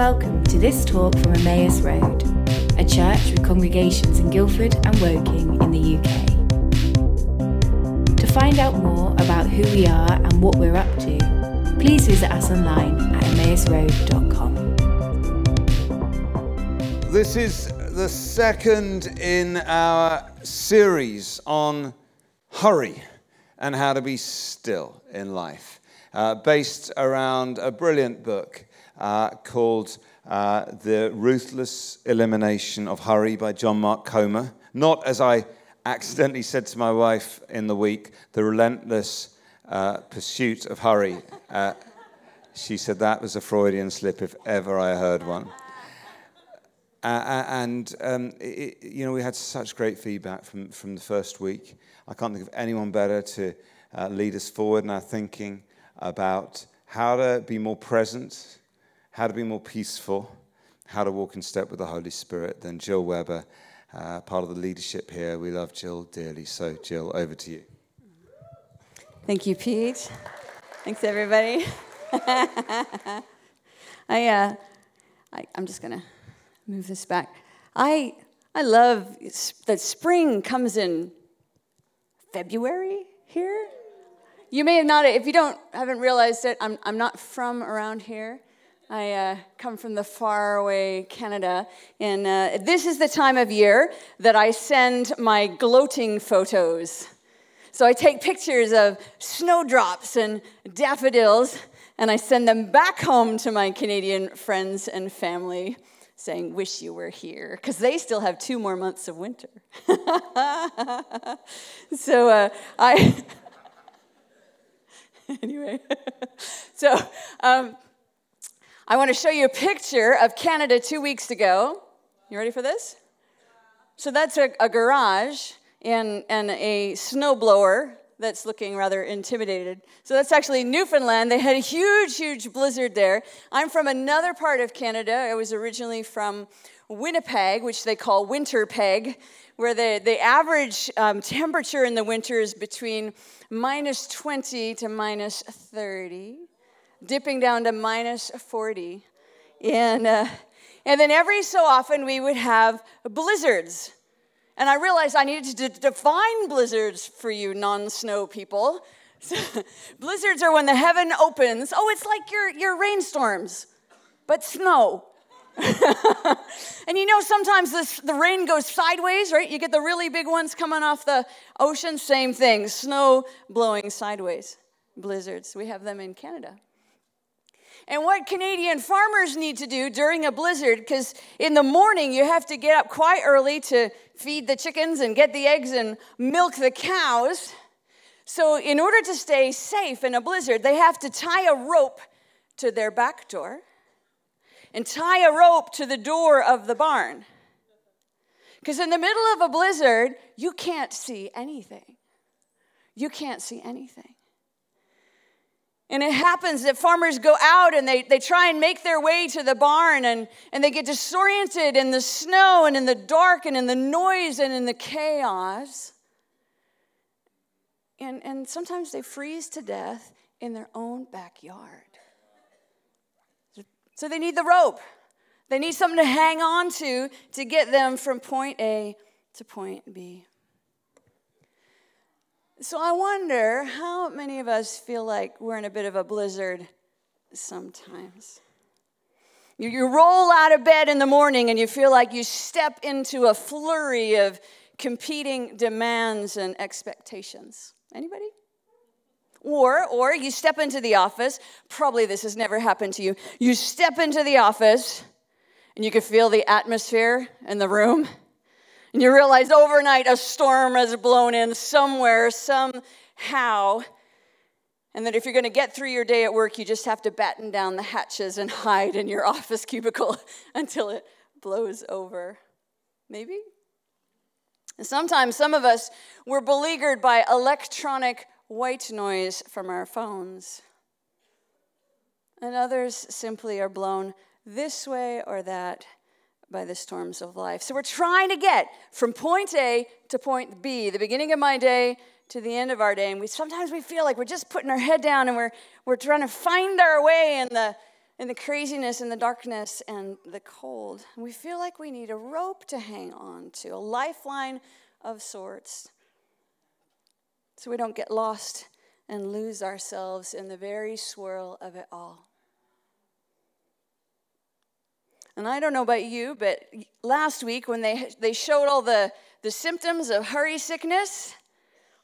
welcome to this talk from Emmaus Road, a church with congregations in Guildford and Woking in the UK. To find out more about who we are and what we're up to, please visit us online at emmausroad.com. This is the second in our series on hurry and how to be still in life, uh, based around a brilliant book uh, called uh, The Ruthless Elimination of Hurry by John Mark Comer. Not, as I accidentally said to my wife in the week, The Relentless uh, Pursuit of Hurry. Uh, she said that was a Freudian slip if ever I heard one. Uh, and um, it, you know, we had such great feedback from, from the first week. I can't think of anyone better to uh, lead us forward in our thinking about how to be more present, how to be more peaceful, how to walk in step with the Holy Spirit than Jill Weber, uh, part of the leadership here. We love Jill dearly. So, Jill, over to you. Thank you, Pete. Thanks, everybody. I, uh, I, I'm just going to move this back. I, I love that spring comes in February here. You may have not, if you don't, haven't realized it, I'm, I'm not from around here. I uh, come from the faraway Canada, and uh, this is the time of year that I send my gloating photos. So I take pictures of snowdrops and daffodils, and I send them back home to my Canadian friends and family saying, Wish you were here, because they still have two more months of winter. so uh, I. anyway, so um, I want to show you a picture of Canada two weeks ago. You ready for this? So that's a, a garage and, and a snowblower that's looking rather intimidated. So that's actually Newfoundland. They had a huge, huge blizzard there. I'm from another part of Canada. I was originally from Winnipeg, which they call Winterpeg, where the, the average um, temperature in the winter is between minus 20 to minus 30, dipping down to minus 40. And, uh, and then every so often we would have blizzards. And I realized I needed to define blizzards for you non snow people. blizzards are when the heaven opens. Oh, it's like your, your rainstorms, but snow. and you know, sometimes this, the rain goes sideways, right? You get the really big ones coming off the ocean, same thing. Snow blowing sideways. Blizzards. We have them in Canada. And what Canadian farmers need to do during a blizzard, because in the morning you have to get up quite early to feed the chickens and get the eggs and milk the cows. So, in order to stay safe in a blizzard, they have to tie a rope to their back door and tie a rope to the door of the barn. Because in the middle of a blizzard, you can't see anything. You can't see anything. And it happens that farmers go out and they, they try and make their way to the barn and, and they get disoriented in the snow and in the dark and in the noise and in the chaos. And, and sometimes they freeze to death in their own backyard. So they need the rope. They need something to hang on to to get them from point A to point B. So I wonder how many of us feel like we're in a bit of a blizzard sometimes. You, you roll out of bed in the morning and you feel like you step into a flurry of competing demands and expectations. Anybody? Or, or you step into the office, probably this has never happened to you. You step into the office and you can feel the atmosphere in the room and you realize overnight a storm has blown in somewhere, somehow. And that if you're going to get through your day at work, you just have to batten down the hatches and hide in your office cubicle until it blows over. Maybe? And sometimes some of us were beleaguered by electronic white noise from our phones. And others simply are blown this way or that by the storms of life. So we're trying to get from point A to point B, the beginning of my day to the end of our day. And we sometimes we feel like we're just putting our head down and we're we're trying to find our way in the in the craziness and the darkness and the cold. We feel like we need a rope to hang on to, a lifeline of sorts, so we don't get lost and lose ourselves in the very swirl of it all. And I don't know about you, but last week when they, they showed all the, the symptoms of hurry sickness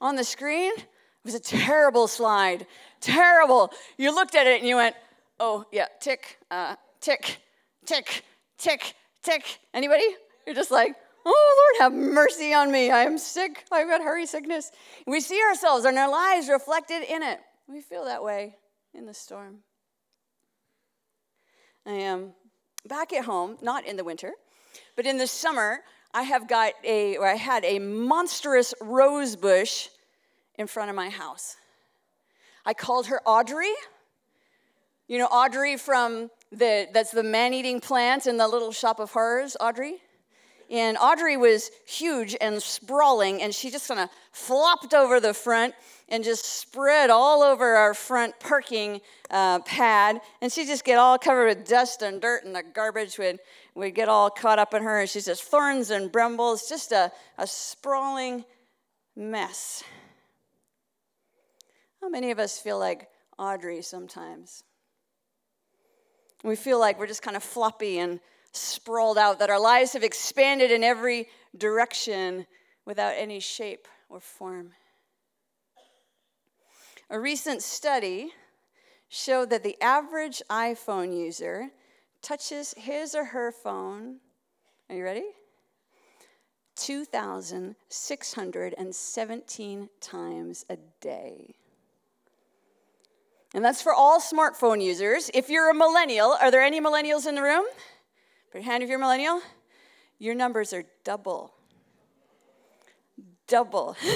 on the screen, it was a terrible slide. Terrible. You looked at it and you went, oh, yeah, tick, uh, tick, tick, tick, tick. Anybody? You're just like, oh, Lord, have mercy on me. I am sick. I've got hurry sickness. We see ourselves and our lives reflected in it. We feel that way in the storm. I am back at home, not in the winter, but in the summer. I have got a, or I had a monstrous rose bush in front of my house. I called her Audrey you know Audrey from the that's the man-eating plant in the little shop of horrors, Audrey? And Audrey was huge and sprawling, and she just kind of flopped over the front and just spread all over our front parking uh, pad. And she'd just get all covered with dust and dirt, and the garbage would, would get all caught up in her. And she's just thorns and brambles, just a, a sprawling mess. How many of us feel like Audrey sometimes? We feel like we're just kind of floppy and sprawled out, that our lives have expanded in every direction without any shape or form. A recent study showed that the average iPhone user touches his or her phone, are you ready? 2,617 times a day. And that's for all smartphone users. If you're a millennial, are there any millennials in the room? Put your hand if you're millennial. Your numbers are double. Double.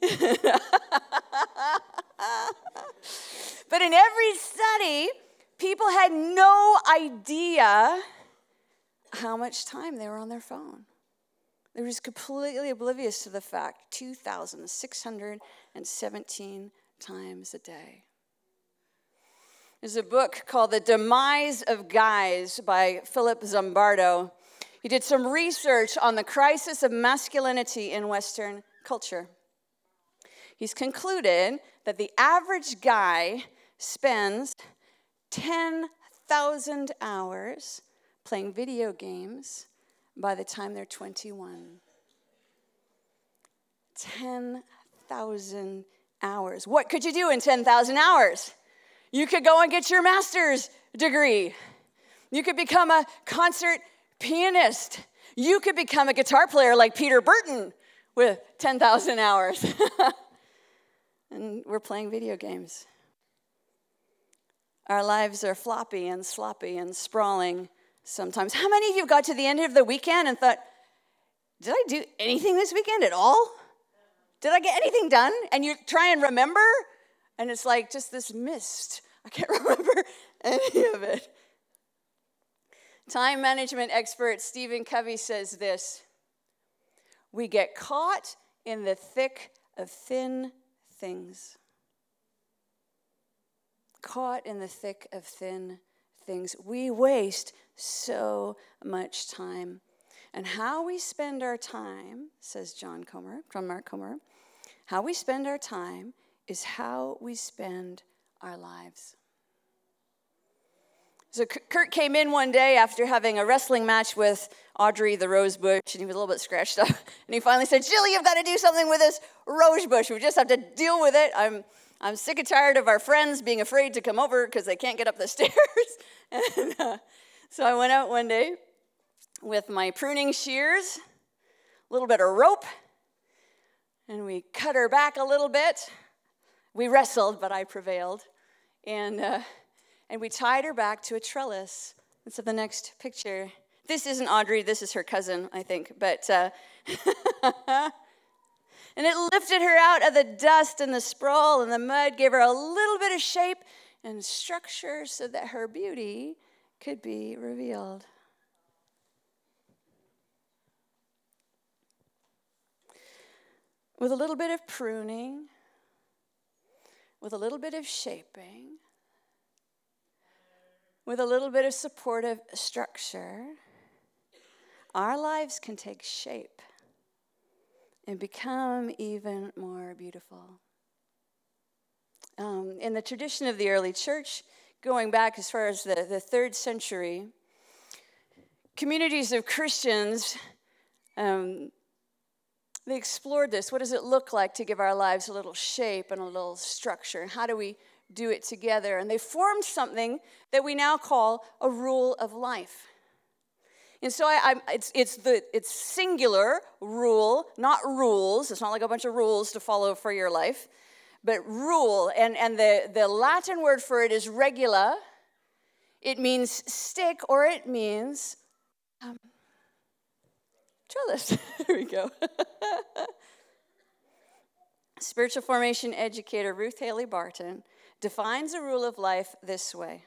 but in every study, people had no idea how much time they were on their phone. They were just completely oblivious to the fact 2,617 times a day. There's a book called The Demise of Guys by Philip Zimbardo. He did some research on the crisis of masculinity in Western culture. He's concluded that the average guy spends 10,000 hours playing video games by the time they're 21. 10,000 hours. What could you do in 10,000 hours? You could go and get your master's degree. You could become a concert pianist. You could become a guitar player like Peter Burton with 10,000 hours. and we're playing video games. Our lives are floppy and sloppy and sprawling sometimes. How many of you got to the end of the weekend and thought, did I do anything this weekend at all? Did I get anything done? And you try and remember, and it's like just this mist. I can't remember any of it. Time management expert Stephen Covey says this We get caught in the thick of thin things. Caught in the thick of thin things. We waste so much time. And how we spend our time, says John Comer, from Mark Comer, how we spend our time is how we spend our lives. So Kurt came in one day after having a wrestling match with Audrey the rose bush, and he was a little bit scratched up. And he finally said, Jill, you've got to do something with this rose bush. We just have to deal with it. I'm, I'm sick and tired of our friends being afraid to come over because they can't get up the stairs. and, uh, so I went out one day with my pruning shears, a little bit of rope, and we cut her back a little bit. We wrestled, but I prevailed. And, uh, and we tied her back to a trellis. And so the next picture, this isn't Audrey, this is her cousin, I think. But, uh, and it lifted her out of the dust and the sprawl and the mud, gave her a little bit of shape and structure so that her beauty could be revealed. with a little bit of pruning, with a little bit of shaping, with a little bit of supportive structure, our lives can take shape and become even more beautiful. Um, in the tradition of the early church, going back as far as the, the third century, communities of Christians, um, they explored this. What does it look like to give our lives a little shape and a little structure? And how do we do it together? And they formed something that we now call a rule of life. And so I, I, it's, it's, the, it's singular rule, not rules. It's not like a bunch of rules to follow for your life, but rule. And, and the, the Latin word for it is regula. It means stick or it means um, trellis. there we go. Spiritual formation educator Ruth Haley Barton defines a rule of life this way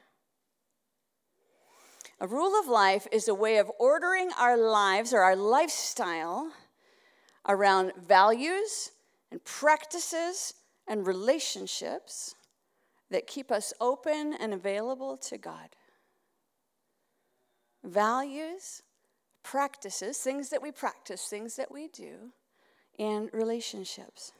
A rule of life is a way of ordering our lives or our lifestyle around values and practices and relationships that keep us open and available to God. Values, practices, things that we practice, things that we do, and relationships.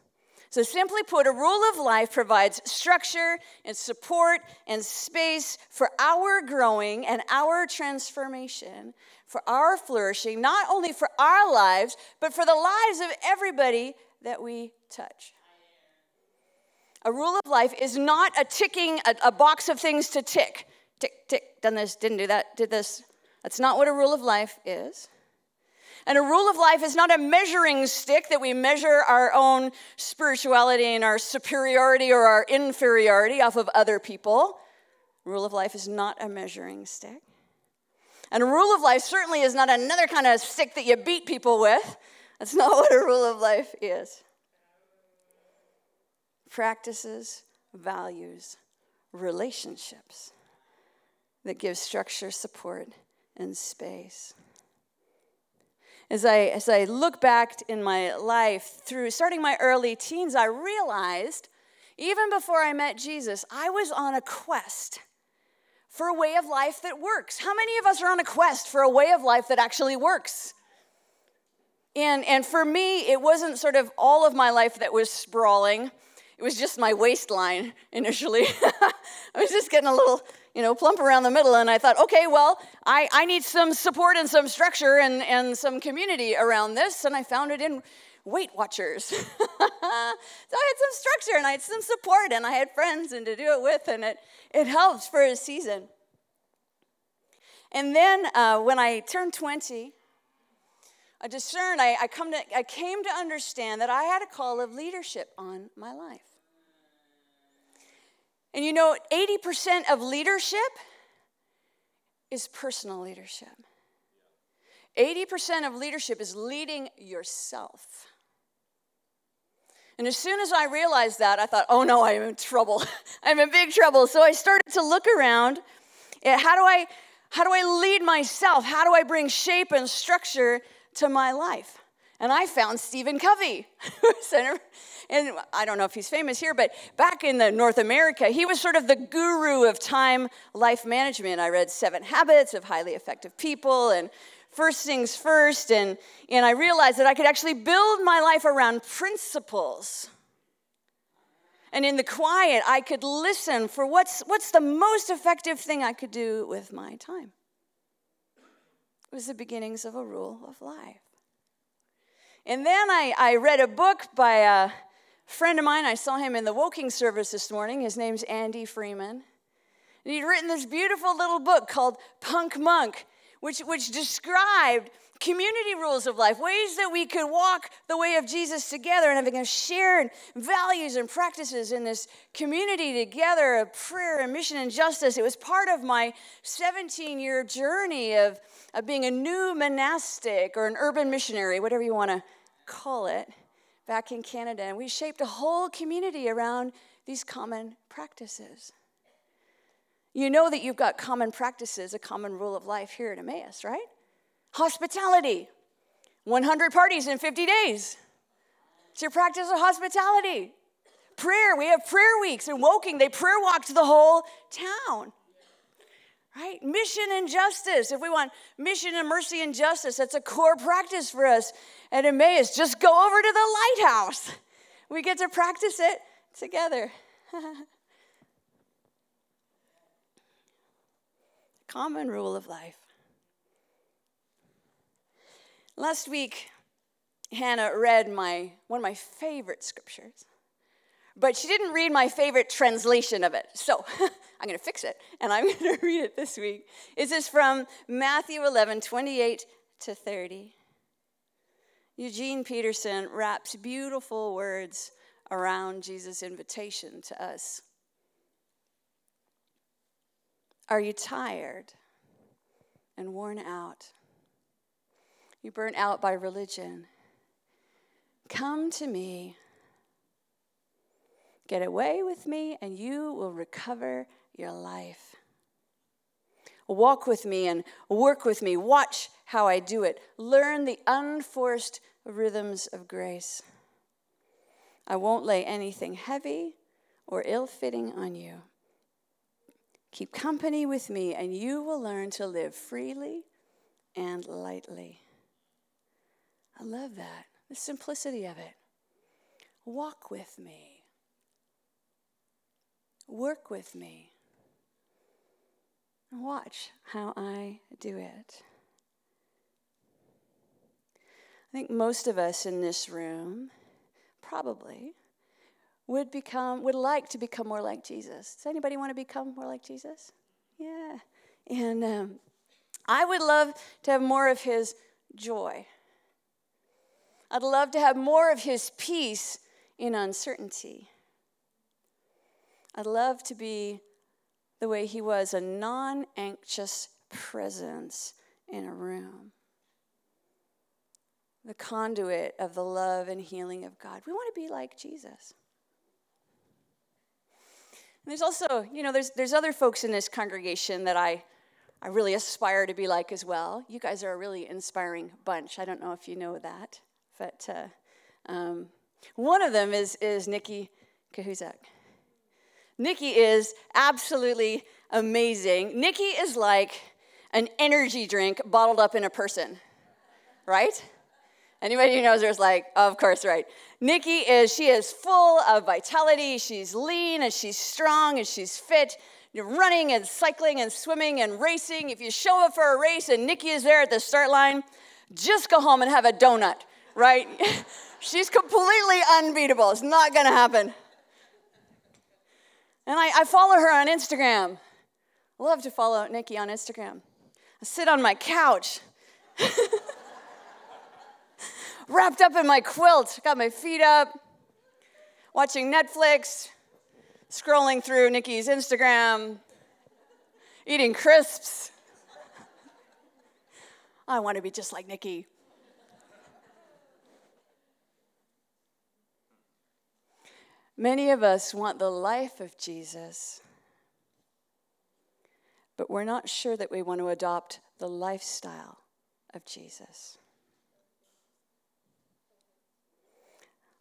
So, simply put, a rule of life provides structure and support and space for our growing and our transformation, for our flourishing, not only for our lives, but for the lives of everybody that we touch. A rule of life is not a ticking, a, a box of things to tick. Tick, tick, done this, didn't do that, did this. That's not what a rule of life is. And a rule of life is not a measuring stick that we measure our own spirituality and our superiority or our inferiority off of other people. Rule of life is not a measuring stick. And a rule of life certainly is not another kind of stick that you beat people with. That's not what a rule of life is. Practices, values, relationships that give structure, support, and space as I, as I look back in my life through starting my early teens, I realized even before I met Jesus, I was on a quest for a way of life that works. How many of us are on a quest for a way of life that actually works? And, and for me, it wasn't sort of all of my life that was sprawling. It was just my waistline initially. I was just getting a little you know, plump around the middle. And I thought, okay, well, I, I need some support and some structure and, and some community around this. And I found it in Weight Watchers. so I had some structure and I had some support and I had friends and to do it with, and it, it helped for a season. And then uh, when I turned 20, I discerned, I, I, come to, I came to understand that I had a call of leadership on my life. And you know, 80% of leadership is personal leadership. 80% of leadership is leading yourself. And as soon as I realized that, I thought, oh no, I'm in trouble. I'm in big trouble. So I started to look around at how do I how do I lead myself? How do I bring shape and structure to my life? And I found Stephen Covey, and I don't know if he's famous here, but back in the North America, he was sort of the guru of time life management. I read Seven Habits of Highly Effective People and First Things First, and, and I realized that I could actually build my life around principles. And in the quiet, I could listen for what's, what's the most effective thing I could do with my time. It was the beginnings of a rule of life. And then I, I read a book by a friend of mine. I saw him in the Woking service this morning. His name's Andy Freeman. And he'd written this beautiful little book called Punk Monk, which, which described community rules of life, ways that we could walk the way of Jesus together and having a shared values and practices in this community together of prayer and mission and justice. It was part of my 17 year journey of, of being a new monastic or an urban missionary, whatever you want to call it, back in Canada. And we shaped a whole community around these common practices. You know that you've got common practices, a common rule of life here at Emmaus, right? Hospitality 100 parties in 50 days. It's your practice of hospitality. Prayer, we have prayer weeks in Woking. They prayer walked the whole town. right? Mission and justice. If we want mission and mercy and justice, that's a core practice for us at Emmaus. Just go over to the lighthouse. We get to practice it together. Common rule of life. Last week, Hannah read my one of my favorite scriptures, but she didn't read my favorite translation of it. So I'm going to fix it, and I'm going to read it this week. This is from Matthew 11, 28 to 30. Eugene Peterson wraps beautiful words around Jesus' invitation to us. Are you tired and worn out? You burnt out by religion. Come to me. Get away with me, and you will recover your life. Walk with me and work with me. Watch how I do it. Learn the unforced rhythms of grace. I won't lay anything heavy or ill fitting on you. Keep company with me, and you will learn to live freely and lightly. I love that, the simplicity of it. Walk with me, work with me, watch how I do it. I think most of us in this room probably would become would like to become more like jesus. Does anybody want to become more like jesus? Yeah. And um, i would love to have more of his joy i'd love to have more of his peace in uncertainty. I'd love to be the way he was a non-anxious presence in a room. The conduit of the love and healing of god. We want to be like jesus. And there's also, you know, there's, there's other folks in this congregation that I, I really aspire to be like as well. You guys are a really inspiring bunch. I don't know if you know that, but uh, um, one of them is, is Nikki Kahuzak. Nikki is absolutely amazing. Nikki is like an energy drink bottled up in a person, right? Anybody who knows her is like, of course, right. Nikki is, she is full of vitality. She's lean and she's strong and she's fit. You're running and cycling and swimming and racing. If you show up for a race and Nikki is there at the start line, just go home and have a donut, right? she's completely unbeatable. It's not going to happen. And I, I follow her on Instagram. Love to follow Nikki on Instagram. I sit on my couch. wrapped up in my quilt, got my feet up, watching Netflix, scrolling through Nikki's Instagram, eating crisps. I want to be just like Nikki. Many of us want the life of Jesus, but we're not sure that we want to adopt the lifestyle of Jesus.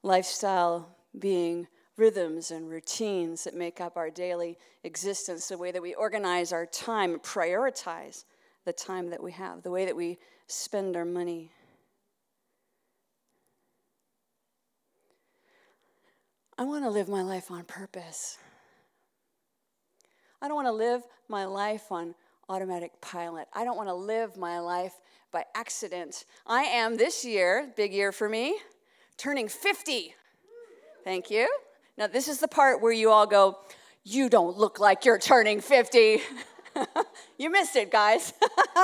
lifestyle being rhythms and routines that make up our daily existence, the way that we organize our time, prioritize the time that we have, the way that we spend our money. I want to live my life on purpose. I don't want to live my life on automatic pilot. I don't want to live my life by accident. I am this year, big year for me, turning 50. Thank you. Now, this is the part where you all go, You don't look like you're turning 50. you missed it, guys.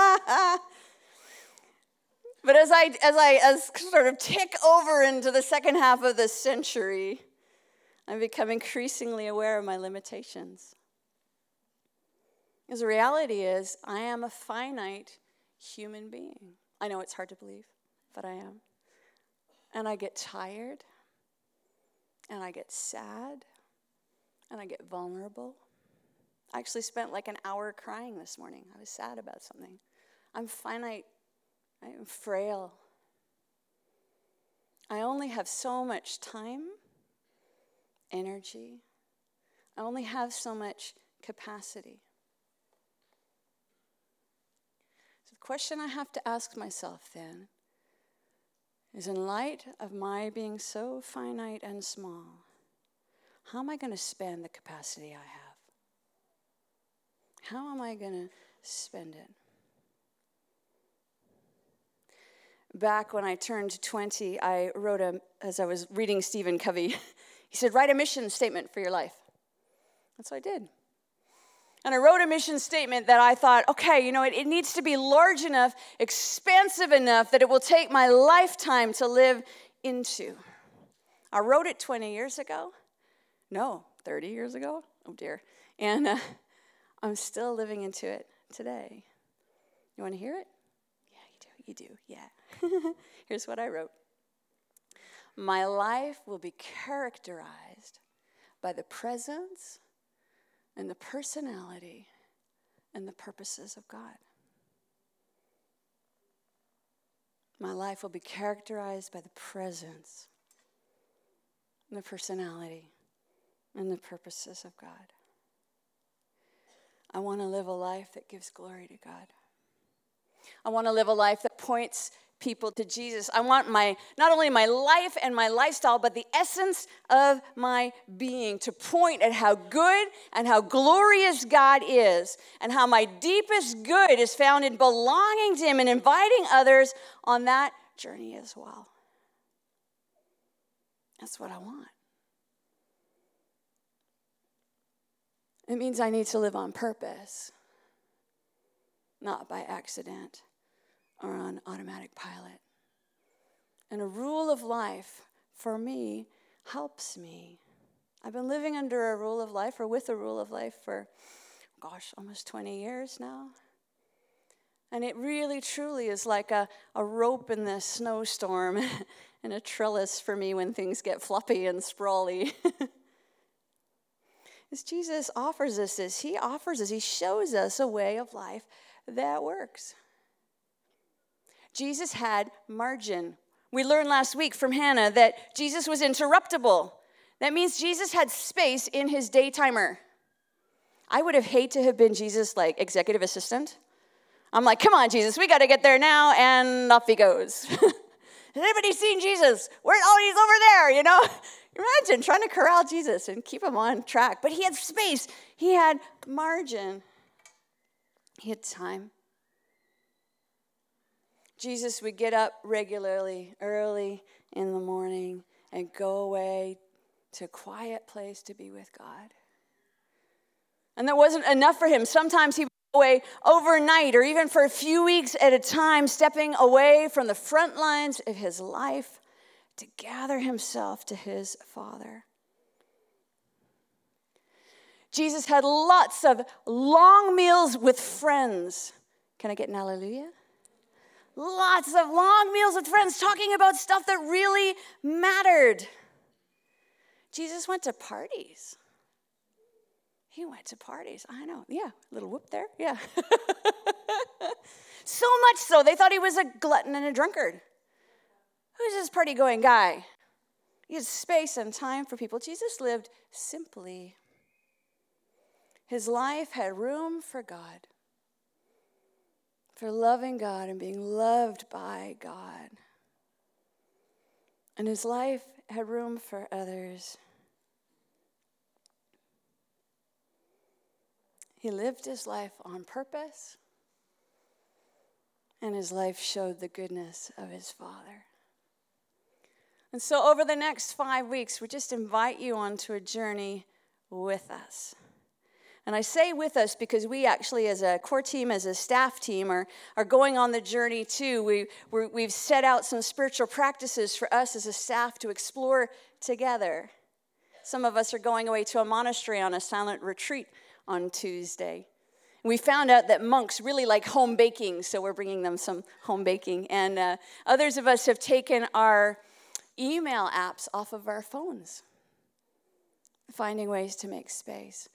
but as I, as I as sort of tick over into the second half of this century, I become increasingly aware of my limitations. Because the reality is, I am a finite human being. I know it's hard to believe, but I am and I get tired, and I get sad, and I get vulnerable. I actually spent like an hour crying this morning. I was sad about something. I'm finite, I am frail. I only have so much time, energy, I only have so much capacity. So the question I have to ask myself then is in light of my being so finite and small, how am I going to spend the capacity I have? How am I going to spend it? Back when I turned 20, I wrote a, as I was reading Stephen Covey, he said, write a mission statement for your life. That's what I did. And I wrote a mission statement that I thought, okay, you know, it, it needs to be large enough, expansive enough that it will take my lifetime to live into. I wrote it 20 years ago. No, 30 years ago. Oh dear. And uh, I'm still living into it today. You want to hear it? Yeah, you do. You do. Yeah. Here's what I wrote My life will be characterized by the presence and the personality and the purposes of God. My life will be characterized by the presence, and the personality, and the purposes of God. I want to live a life that gives glory to God. I want to live a life that points people to Jesus. I want my not only my life and my lifestyle, but the essence of my being to point at how good and how glorious God is, and how my deepest good is found in belonging to Him and inviting others on that journey as well. That's what I want. It means I need to live on purpose, not by accident or on automatic pilot. And a rule of life for me helps me. I've been living under a rule of life or with a rule of life for, gosh, almost 20 years now. And it really, truly is like a, a rope in the snowstorm and a trellis for me when things get floppy and sprawly. As Jesus offers us this, He offers us, He shows us a way of life that works. Jesus had margin. We learned last week from Hannah that Jesus was interruptible. That means Jesus had space in his day timer. I would have hated to have been Jesus' like executive assistant. I'm like, come on, Jesus, we got to get there now, and off he goes. Has anybody seen Jesus? Where? Oh, he's over there. You know, imagine trying to corral Jesus and keep him on track. But he had space. He had margin. He had time. Jesus would get up regularly, early in the morning, and go away to a quiet place to be with God. And that wasn't enough for him. Sometimes he would go away overnight or even for a few weeks at a time, stepping away from the front lines of his life to gather himself to his Father. Jesus had lots of long meals with friends. Can I get an hallelujah? lots of long meals with friends talking about stuff that really mattered. Jesus went to parties. He went to parties. I know. Yeah, little whoop there. Yeah. so much so, they thought he was a glutton and a drunkard. Who's this party going guy? He had space and time for people. Jesus lived simply. His life had room for God for loving God and being loved by God. And his life had room for others. He lived his life on purpose, and his life showed the goodness of his Father. And so, over the next five weeks, we just invite you onto a journey with us. And I say with us because we actually, as a core team, as a staff team, are, are going on the journey too. We, we have set out some spiritual practices for us as a staff to explore together. Some of us are going away to a monastery on a silent retreat on Tuesday. We found out that monks really like home baking, so we're bringing them some home baking. And uh, others of us have taken our email apps off of our phones, finding ways to make space.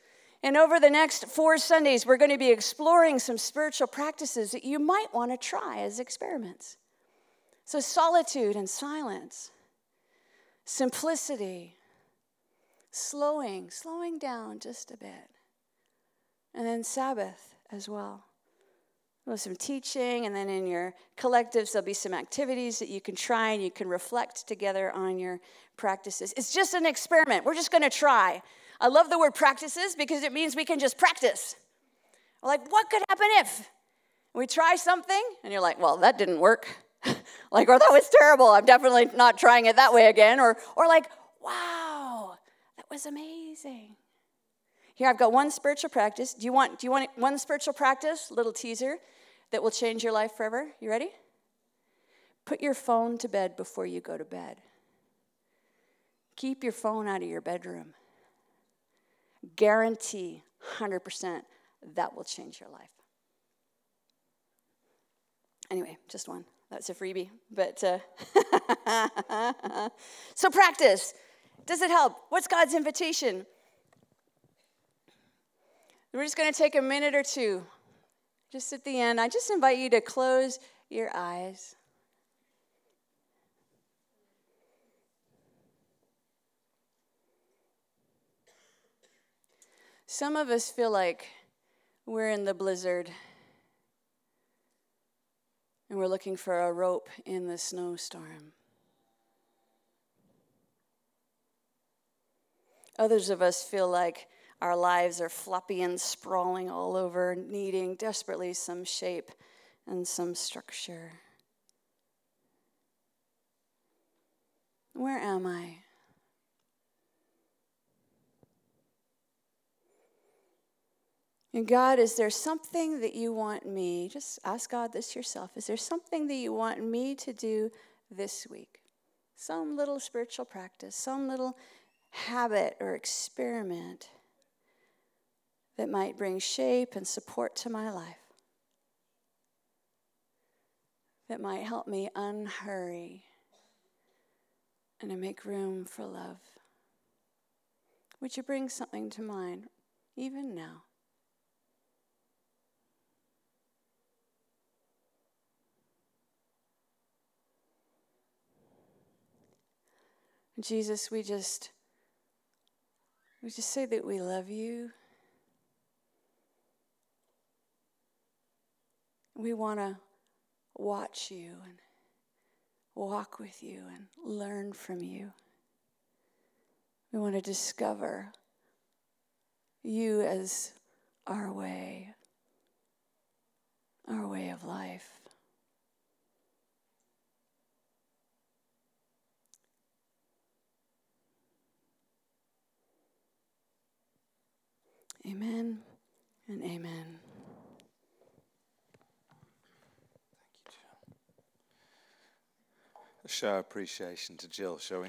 And over the next four Sundays, we're going to be exploring some spiritual practices that you might want to try as experiments. So, solitude and silence, simplicity, slowing, slowing down just a bit, and then Sabbath as well. Well, some teaching, and then in your collectives, there'll be some activities that you can try and you can reflect together on your practices. It's just an experiment. We're just going to try. I love the word practices because it means we can just practice. We're like, what could happen if we try something? And you're like, well, that didn't work. like, or that was terrible. I'm definitely not trying it that way again. Or, or like, wow, that was amazing. Here, I've got one spiritual practice. Do you want, do you want one spiritual practice? Little teaser that will change your life forever. You ready? Put your phone to bed before you go to bed. Keep your phone out of your bedroom. Guarantee 100% that will change your life. Anyway, just one. That's a freebie. But uh, so practice. Does it help? What's God's invitation? We're just going to take a minute or two. Just at the end, I just invite you to close your eyes. Some of us feel like we're in the blizzard and we're looking for a rope in the snowstorm. Others of us feel like our lives are floppy and sprawling all over, needing desperately some shape and some structure. Where am I? And God, is there something that you want me? Just ask God this yourself. Is there something that you want me to do this week? Some little spiritual practice, some little habit or experiment that might bring shape and support to my life, that might help me unhurry and to make room for love. Would you bring something to mind, even now? Jesus, we just we just say that we love you. We want to watch you and walk with you and learn from you. We want to discover you as our way, our way of life. Amen and amen. Thank you, Jill. A show of appreciation to Jill, shall we?